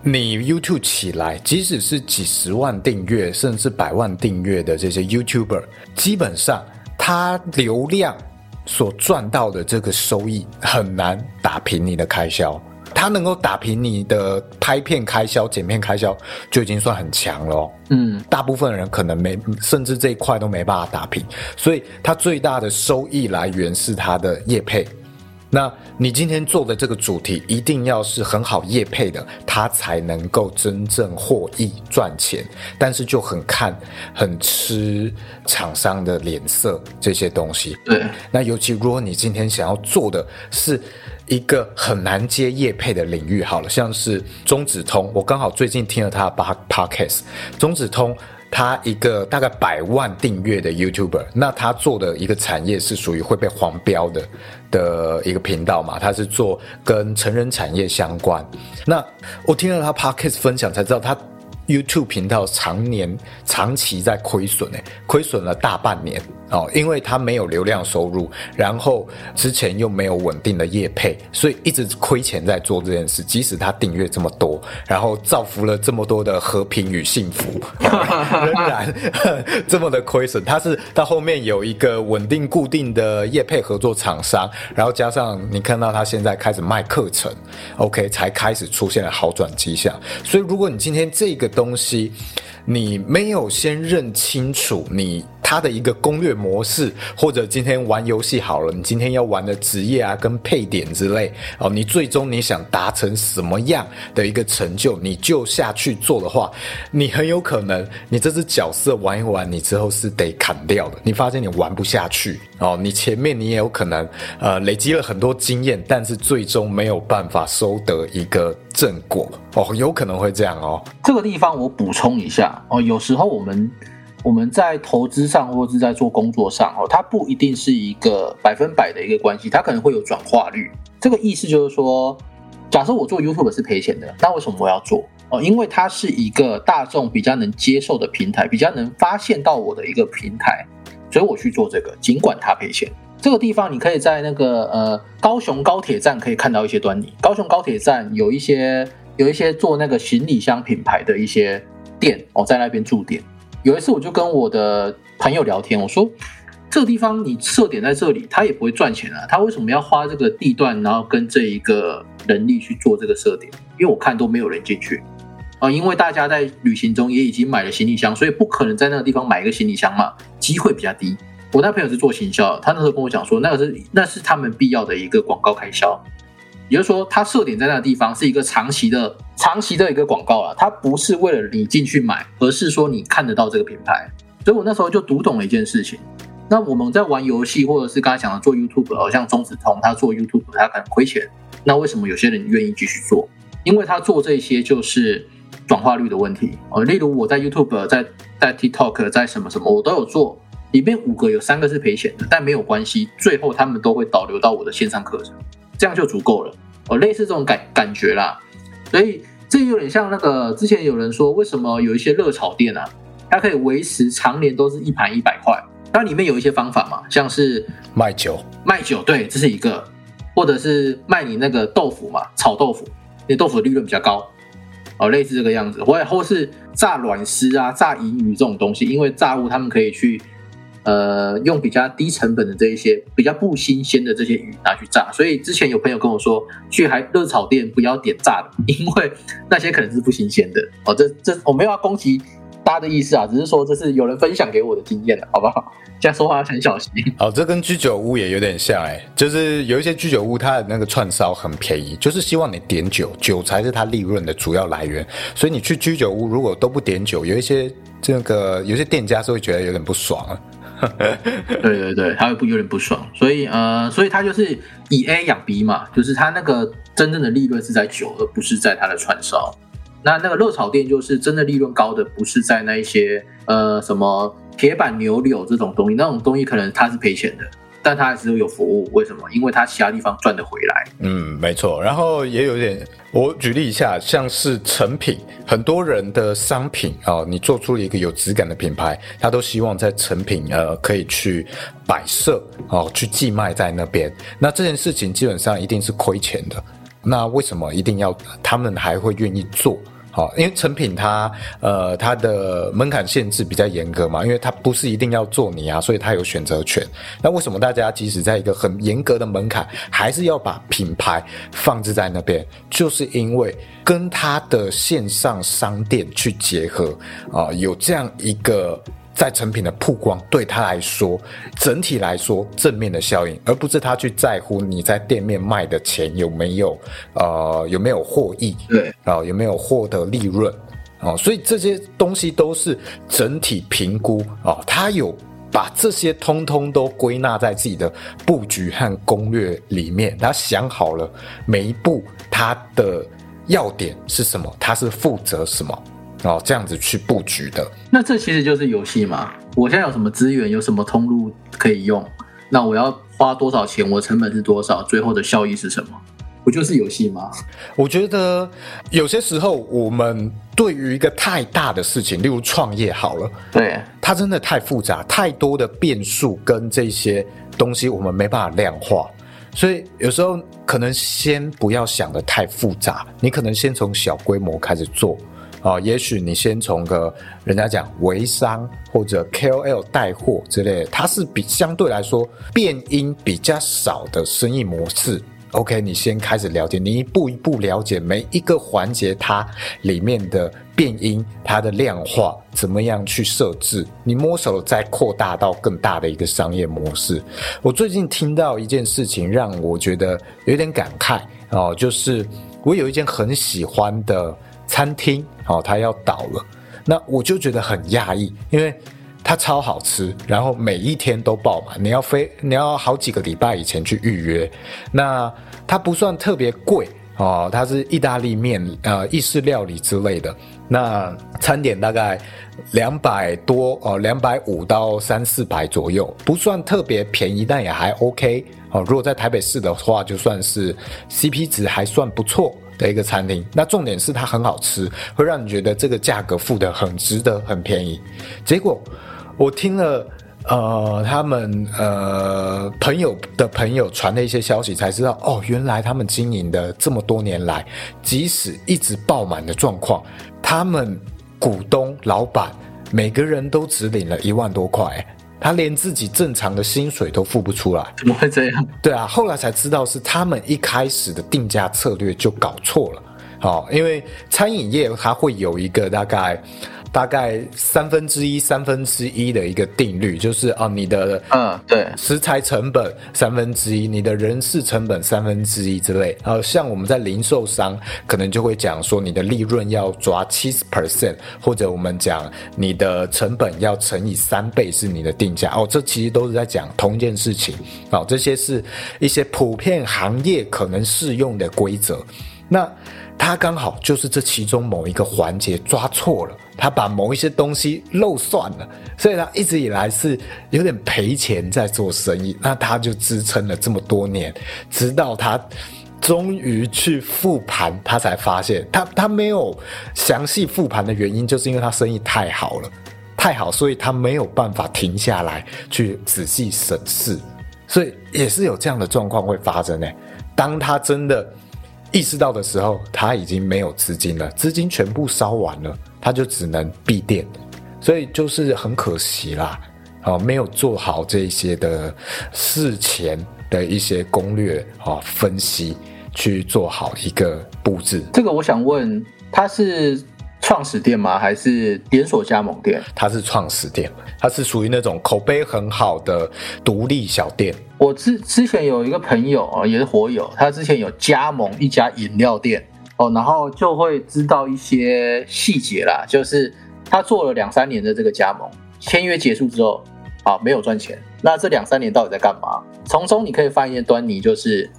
你 YouTube 起来，即使是几十万订阅甚至百万订阅的这些 YouTuber，基本上它流量。所赚到的这个收益很难打平你的开销，它能够打平你的拍片开销、剪片开销就已经算很强了。嗯，大部分人可能没，甚至这一块都没办法打平，所以它最大的收益来源是它的业配。那你今天做的这个主题一定要是很好业配的，它才能够真正获益赚钱。但是就很看很吃厂商的脸色这些东西。对，那尤其如果你今天想要做的是一个很难接业配的领域，好了，像是中子通，我刚好最近听了他的 podcast，中子通。他一个大概百万订阅的 YouTuber，那他做的一个产业是属于会被黄标的的一个频道嘛？他是做跟成人产业相关。那我听到他 Podcast 分享才知道，他 YouTube 频道常年长期在亏损，诶，亏损了大半年。哦，因为他没有流量收入，然后之前又没有稳定的业配，所以一直亏钱在做这件事。即使他订阅这么多，然后造福了这么多的和平与幸福，仍然 这么的亏损。他是到后面有一个稳定固定的业配合作厂商，然后加上你看到他现在开始卖课程，OK，才开始出现了好转迹象。所以如果你今天这个东西，你没有先认清楚你。他的一个攻略模式，或者今天玩游戏好了，你今天要玩的职业啊，跟配点之类哦，你最终你想达成什么样的一个成就，你就下去做的话，你很有可能你这只角色玩一玩，你之后是得砍掉的。你发现你玩不下去哦，你前面你也有可能呃累积了很多经验，但是最终没有办法收得一个正果哦，有可能会这样哦。这个地方我补充一下哦，有时候我们。我们在投资上或是在做工作上哦，它不一定是一个百分百的一个关系，它可能会有转化率。这个意思就是说，假设我做 YouTube 是赔钱的，那为什么我要做哦？因为它是一个大众比较能接受的平台，比较能发现到我的一个平台，所以我去做这个，尽管它赔钱。这个地方你可以在那个呃高雄高铁站可以看到一些端倪。高雄高铁站有一些有一些做那个行李箱品牌的一些店哦，在那边驻点。有一次，我就跟我的朋友聊天，我说：“这个地方你设点在这里，他也不会赚钱啊，他为什么要花这个地段，然后跟这一个人力去做这个设点？因为我看都没有人进去啊，因为大家在旅行中也已经买了行李箱，所以不可能在那个地方买一个行李箱嘛，机会比较低。我那朋友是做行销的，他那时候跟我讲说，那个是那是他们必要的一个广告开销。”也就是说，它设点在那个地方是一个长期的、长期的一个广告了，它不是为了你进去买，而是说你看得到这个品牌。所以我那时候就读懂了一件事情。那我们在玩游戏，或者是刚才讲的做 YouTube，好像中子通他做 YouTube，他可能亏钱。那为什么有些人愿意继续做？因为他做这些就是转化率的问题呃。例如我在 YouTube、在在 TikTok、在什么什么，我都有做，里面五个有三个是赔钱的，但没有关系，最后他们都会导流到我的线上课程。这样就足够了哦，类似这种感感觉啦。所以这有点像那个之前有人说，为什么有一些热炒店啊，它可以维持常年都是一盘一百块？那里面有一些方法嘛，像是卖酒，卖酒，对，这是一个，或者是卖你那个豆腐嘛，炒豆腐，你豆腐的利润比较高。哦，类似这个样子，或或是炸卵丝啊、炸银鱼这种东西，因为炸物他们可以去，呃，用比较低成本的这一些比较不新鲜的这些鱼拿去炸，所以之前有朋友跟我说，去还热炒店不要点炸的，因为那些可能是不新鲜的。哦，这这我没有要攻击。大家的意思啊，只是说这是有人分享给我的经验了，好不好？这样说话要很小心。哦，这跟居酒屋也有点像哎，就是有一些居酒屋它的那个串烧很便宜，就是希望你点酒，酒才是它利润的主要来源。所以你去居酒屋如果都不点酒，有一些这个有些店家是会觉得有点不爽啊。对对对，他会不有点不爽。所以呃，所以他就是以 A 养 B 嘛，就是他那个真正的利润是在酒，而不是在他的串烧。那那个热炒店就是真的利润高的，不是在那一些呃什么铁板牛柳这种东西，那种东西可能他是赔钱的，但它还是有服务。为什么？因为它其他地方赚得回来。嗯，没错。然后也有点，我举例一下，像是成品，很多人的商品啊，你做出了一个有质感的品牌，他都希望在成品呃可以去摆设哦，去寄卖在那边。那这件事情基本上一定是亏钱的。那为什么一定要他们还会愿意做？好，因为成品它呃它的门槛限制比较严格嘛，因为它不是一定要做你啊，所以它有选择权。那为什么大家即使在一个很严格的门槛，还是要把品牌放置在那边？就是因为跟它的线上商店去结合啊，有这样一个。在成品的曝光对他来说，整体来说正面的效应，而不是他去在乎你在店面卖的钱有没有呃有没有获益，对啊有没有获得利润哦，所以这些东西都是整体评估哦，他有把这些通通都归纳在自己的布局和攻略里面，他想好了每一步他的要点是什么，他是负责什么。哦，这样子去布局的，那这其实就是游戏嘛。我现在有什么资源，有什么通路可以用？那我要花多少钱？我成本是多少？最后的效益是什么？不就是游戏吗？我觉得有些时候，我们对于一个太大的事情，例如创业，好了，对它真的太复杂，太多的变数跟这些东西，我们没办法量化。所以有时候可能先不要想的太复杂，你可能先从小规模开始做。啊，也许你先从个人家讲微商或者 KOL 带货之类，它是比相对来说变音比较少的生意模式。OK，你先开始了解，你一步一步了解每一个环节，它里面的变音，它的量化怎么样去设置，你摸手再扩大到更大的一个商业模式。我最近听到一件事情，让我觉得有点感慨哦，就是我有一件很喜欢的。餐厅哦，它要倒了，那我就觉得很讶异，因为它超好吃，然后每一天都爆满，你要飞，你要好几个礼拜以前去预约。那它不算特别贵哦，它是意大利面呃意式料理之类的。那餐点大概两百多哦，两百五到三四百左右，不算特别便宜，但也还 OK 哦。如果在台北市的话，就算是 CP 值还算不错。的一个餐厅，那重点是它很好吃，会让你觉得这个价格付的很值得，很便宜。结果我听了呃他们呃朋友的朋友传的一些消息，才知道哦，原来他们经营的这么多年来，即使一直爆满的状况，他们股东老板每个人都只领了一万多块。他连自己正常的薪水都付不出来，怎么会这样？对啊，后来才知道是他们一开始的定价策略就搞错了。好，因为餐饮业它会有一个大概。大概三分之一、三分之一的一个定律，就是啊，你的嗯，对，食材成本三分之一，你的人事成本三分之一之类。呃，像我们在零售商，可能就会讲说，你的利润要抓七十 percent，或者我们讲你的成本要乘以三倍是你的定价。哦，这其实都是在讲同一件事情。哦，这些是一些普遍行业可能适用的规则。那他刚好就是这其中某一个环节抓错了，他把某一些东西漏算了，所以他一直以来是有点赔钱在做生意。那他就支撑了这么多年，直到他终于去复盘，他才发现他他没有详细复盘的原因，就是因为他生意太好了，太好，所以他没有办法停下来去仔细审视，所以也是有这样的状况会发生呢。当他真的意识到的时候，他已经没有资金了，资金全部烧完了，他就只能闭店，所以就是很可惜啦，啊，没有做好这些的事前的一些攻略啊分析，去做好一个布置。这个我想问，他是创始店吗？还是连锁加盟店？它是创始店，它是属于那种口碑很好的独立小店。我之之前有一个朋友啊，也是火友，他之前有加盟一家饮料店哦，然后就会知道一些细节啦，就是他做了两三年的这个加盟，签约结束之后啊，没有赚钱。那这两三年到底在干嘛？从中你可以发现端倪，就是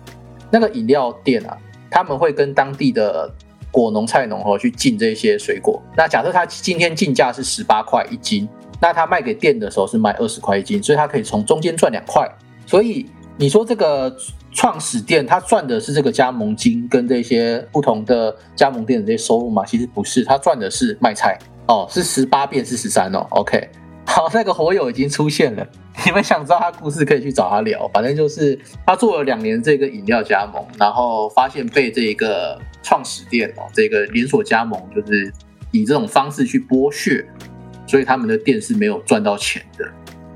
那个饮料店啊，他们会跟当地的果农、菜农哦去进这些水果。那假设他今天进价是十八块一斤，那他卖给店的时候是卖二十块一斤，所以他可以从中间赚两块。所以你说这个创始店他赚的是这个加盟金跟这些不同的加盟店的这些收入吗？其实不是，他赚的是卖菜哦，是十八变是十三哦。OK，好，那个火友已经出现了，你们想知道他故事可以去找他聊。反正就是他做了两年这个饮料加盟，然后发现被这个创始店哦，这个连锁加盟就是以这种方式去剥削，所以他们的店是没有赚到钱的。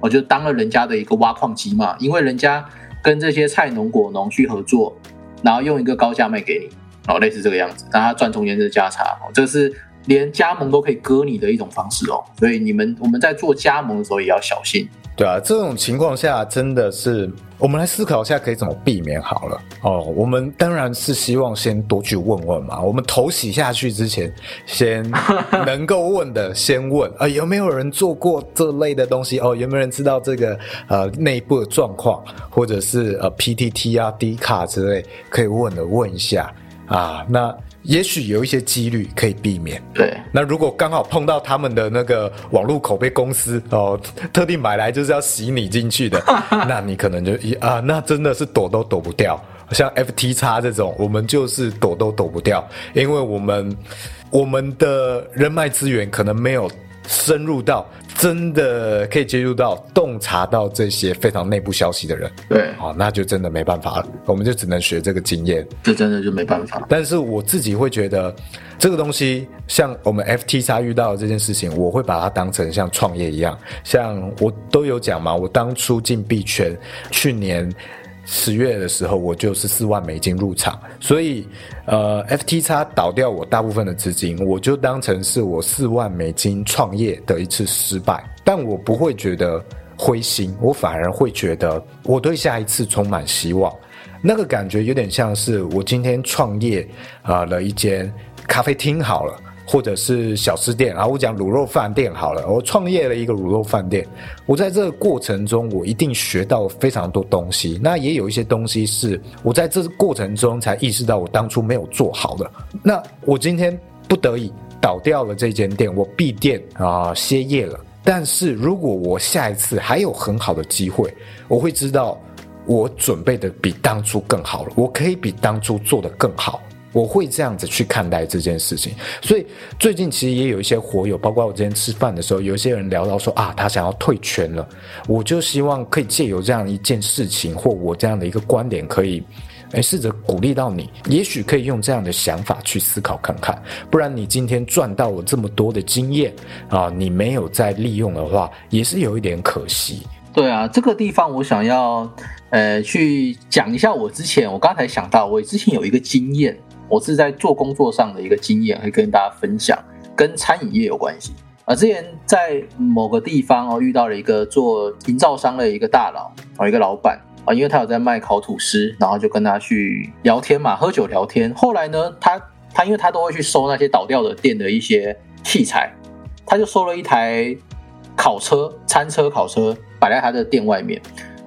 我就当了人家的一个挖矿机嘛，因为人家跟这些菜农果农去合作，然后用一个高价卖给你，哦，类似这个样子，让他赚中间的价差，哦，这是连加盟都可以割你的一种方式哦，所以你们我们在做加盟的时候也要小心。对啊，这种情况下真的是，我们来思考一下可以怎么避免好了。哦，我们当然是希望先多去问问嘛。我们头洗下去之前，先 能够问的先问啊，有没有人做过这类的东西？哦，有没有人知道这个呃内部的状况，或者是呃 PTT 啊、D 卡之类，可以问的问一下啊。那。也许有一些几率可以避免。对，那如果刚好碰到他们的那个网络口碑公司哦，特地买来就是要洗你进去的，那你可能就一啊，那真的是躲都躲不掉。像 FT 叉这种，我们就是躲都躲不掉，因为我们我们的人脉资源可能没有深入到。真的可以接触到、洞察到这些非常内部消息的人，对，好，那就真的没办法了，我们就只能学这个经验，这真的就没办法。但是我自己会觉得，这个东西像我们 FT 叉遇到的这件事情，我会把它当成像创业一样，像我都有讲嘛，我当初进币圈，去年。十月的时候，我就是四万美金入场，所以，呃，FT x 倒掉我大部分的资金，我就当成是我四万美金创业的一次失败，但我不会觉得灰心，我反而会觉得我对下一次充满希望，那个感觉有点像是我今天创业啊了一间咖啡厅好了。或者是小吃店啊，我讲卤肉饭店好了。我创业了一个卤肉饭店，我在这个过程中，我一定学到非常多东西。那也有一些东西是我在这过程中才意识到我当初没有做好的。那我今天不得已倒掉了这间店，我闭店啊歇业了。但是如果我下一次还有很好的机会，我会知道我准备的比当初更好了，我可以比当初做的更好。我会这样子去看待这件事情，所以最近其实也有一些火友，包括我今天吃饭的时候，有一些人聊到说啊，他想要退圈了。我就希望可以借由这样一件事情，或我这样的一个观点，可以诶试着鼓励到你，也许可以用这样的想法去思考看看。不然你今天赚到了这么多的经验啊，你没有再利用的话，也是有一点可惜。对啊，这个地方我想要呃去讲一下，我之前我刚才想到，我之前有一个经验。我是在做工作上的一个经验，会跟大家分享，跟餐饮业有关系啊。之前在某个地方哦，遇到了一个做营造商的一个大佬啊，一个老板啊，因为他有在卖烤吐司，然后就跟他去聊天嘛，喝酒聊天。后来呢，他他因为他都会去收那些倒掉的店的一些器材，他就收了一台烤车、餐车、烤车摆在他的店外面。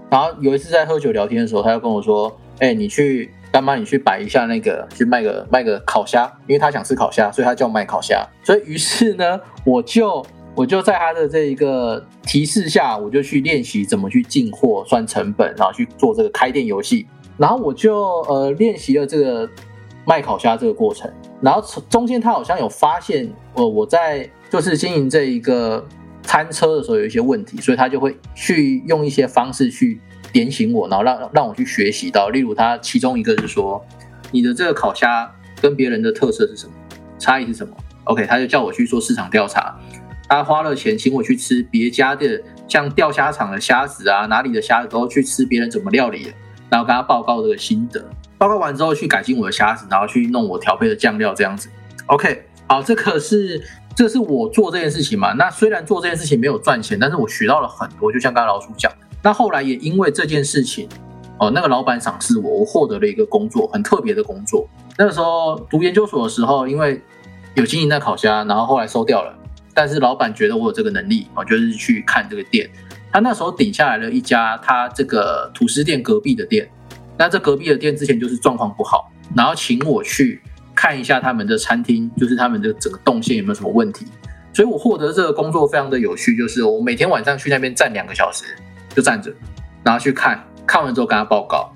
然后有一次在喝酒聊天的时候，他就跟我说：“哎，你去。”干妈你去摆一下那个，去卖个卖个烤虾，因为他想吃烤虾，所以他叫卖烤虾。所以于是呢，我就我就在他的这一个提示下，我就去练习怎么去进货、算成本，然后去做这个开店游戏。然后我就呃练习了这个卖烤虾这个过程。然后中间他好像有发现，呃，我在就是经营这一个餐车的时候有一些问题，所以他就会去用一些方式去点醒我，然后让让我去学习到。例如，他其中一个是说，你的这个烤虾跟别人的特色是什么，差异是什么？OK，他就叫我去做市场调查，他花了钱请我去吃别家的像钓虾场的虾子啊，哪里的虾子都去吃别人怎么料理的，然后跟他报告这个心得。报告完之后去改进我的虾子，然后去弄我调配的酱料这样子。OK，好，这可是这是我做这件事情嘛？那虽然做这件事情没有赚钱，但是我学到了很多。就像刚刚老鼠讲，那后来也因为这件事情，哦，那个老板赏识我，我获得了一个工作，很特别的工作。那个时候读研究所的时候，因为有经营在烤虾，然后后来收掉了。但是老板觉得我有这个能力，哦，就是去看这个店。他那时候顶下来了一家他这个吐司店隔壁的店。那这隔壁的店之前就是状况不好，然后请我去看一下他们的餐厅，就是他们的整个动线有没有什么问题。所以我获得这个工作非常的有趣，就是我每天晚上去那边站两个小时，就站着，然后去看看完之后跟他报告，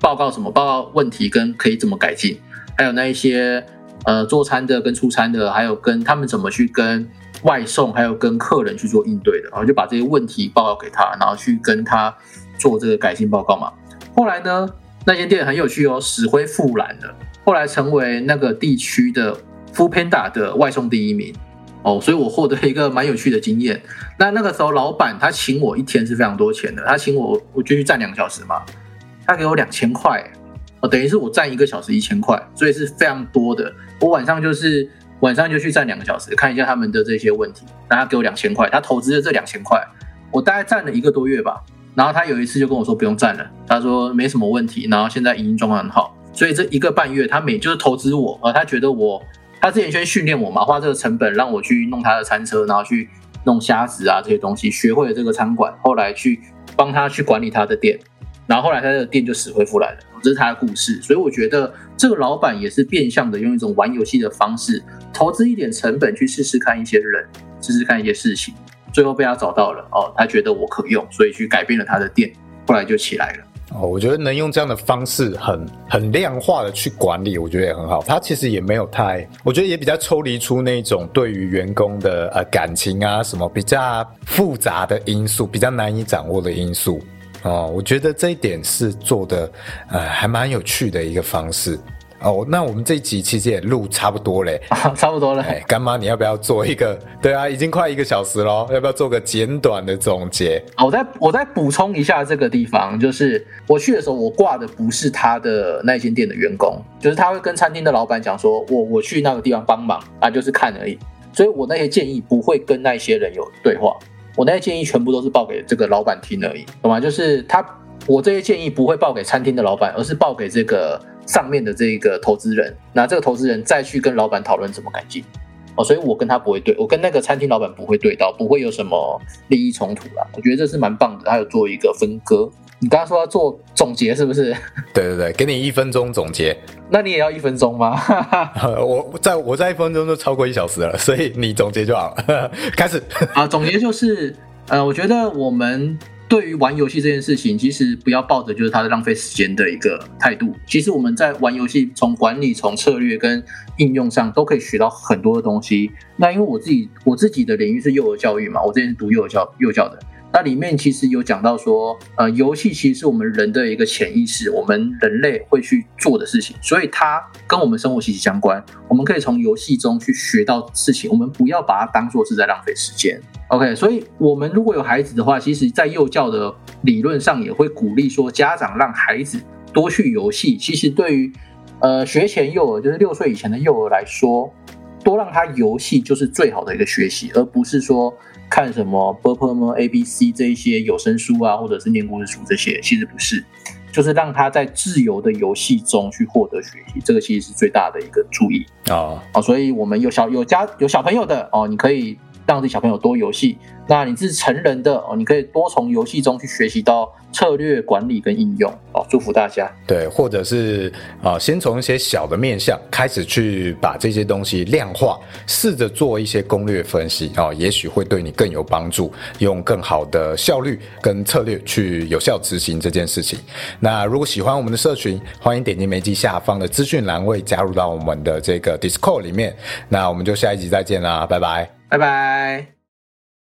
报告什么？报告问题跟可以怎么改进，还有那一些呃做餐的跟出餐的，还有跟他们怎么去跟外送，还有跟客人去做应对的，然后就把这些问题报告给他，然后去跟他做这个改进报告嘛。后来呢？那间店很有趣哦，死灰复燃了，后来成为那个地区的 Food Panda 的外送第一名哦，所以我获得一个蛮有趣的经验。那那个时候老板他请我一天是非常多钱的，他请我我就去站两个小时嘛，他给我两千块哦，等于是我站一个小时一千块，所以是非常多的。我晚上就是晚上就去站两个小时，看一下他们的这些问题，然后他给我两千块，他投资的这两千块，我大概站了一个多月吧。然后他有一次就跟我说不用站了，他说没什么问题，然后现在营运状况很好，所以这一个半月他每就是投资我，呃，他觉得我他之前先训练我嘛，花这个成本让我去弄他的餐车，然后去弄虾子啊这些东西，学会了这个餐馆，后来去帮他去管理他的店，然后后来他的店就死灰复燃了，这是他的故事。所以我觉得这个老板也是变相的用一种玩游戏的方式，投资一点成本去试试看一些人，试试看一些事情。最后被他找到了哦，他觉得我可用，所以去改变了他的店，后来就起来了。哦，我觉得能用这样的方式很很量化的去管理，我觉得也很好。他其实也没有太，我觉得也比较抽离出那种对于员工的呃感情啊什么比较复杂的因素，比较难以掌握的因素。哦，我觉得这一点是做的呃还蛮有趣的一个方式。哦，那我们这一集其实也录差不多嘞，啊 差不多了。哎，干妈，你要不要做一个？对啊，已经快一个小时喽，要不要做个简短的总结？啊我再我再补充一下这个地方，就是我去的时候，我挂的不是他的那间店的员工，就是他会跟餐厅的老板讲说，我我去那个地方帮忙啊，就是看而已。所以我那些建议不会跟那些人有对话，我那些建议全部都是报给这个老板听而已，懂吗？就是他，我这些建议不会报给餐厅的老板，而是报给这个。上面的这个投资人，那这个投资人再去跟老板讨论怎么改进哦，所以我跟他不会对，我跟那个餐厅老板不会对到，不会有什么利益冲突啦。我觉得这是蛮棒的，他有做一个分割。你刚刚说要做总结是不是？对对对，给你一分钟总结。那你也要一分钟吗？我在我在一分钟就超过一小时了，所以你总结就好了。开始啊，总结就是，呃，我觉得我们。对于玩游戏这件事情，其实不要抱着就是它在浪费时间的一个态度。其实我们在玩游戏，从管理、从策略跟应用上，都可以学到很多的东西。那因为我自己我自己的领域是幼儿教育嘛，我之前是读幼儿教幼教的。那里面其实有讲到说，呃，游戏其实是我们人的一个潜意识，我们人类会去做的事情，所以它跟我们生活息息相关。我们可以从游戏中去学到事情，我们不要把它当做是在浪费时间。OK，所以我们如果有孩子的话，其实在幼教的理论上也会鼓励说，家长让孩子多去游戏。其实对于呃学前幼儿，就是六岁以前的幼儿来说，多让他游戏就是最好的一个学习，而不是说。看什么 b p m a b c 这一些有声书啊，或者是念故事书这些，其实不是，就是让他在自由的游戏中去获得学习，这个其实是最大的一个注意啊。哦，所以我们有小有家有小朋友的哦，你可以让自己小朋友多游戏。那你是成人的哦，你可以多从游戏中去学习到策略管理跟应用哦。祝福大家。对，或者是啊，先从一些小的面向开始去把这些东西量化，试着做一些攻略分析啊，也许会对你更有帮助，用更好的效率跟策略去有效执行这件事情。那如果喜欢我们的社群，欢迎点击媒体下方的资讯栏位加入到我们的这个 Discord 里面。那我们就下一集再见啦，拜拜，拜拜。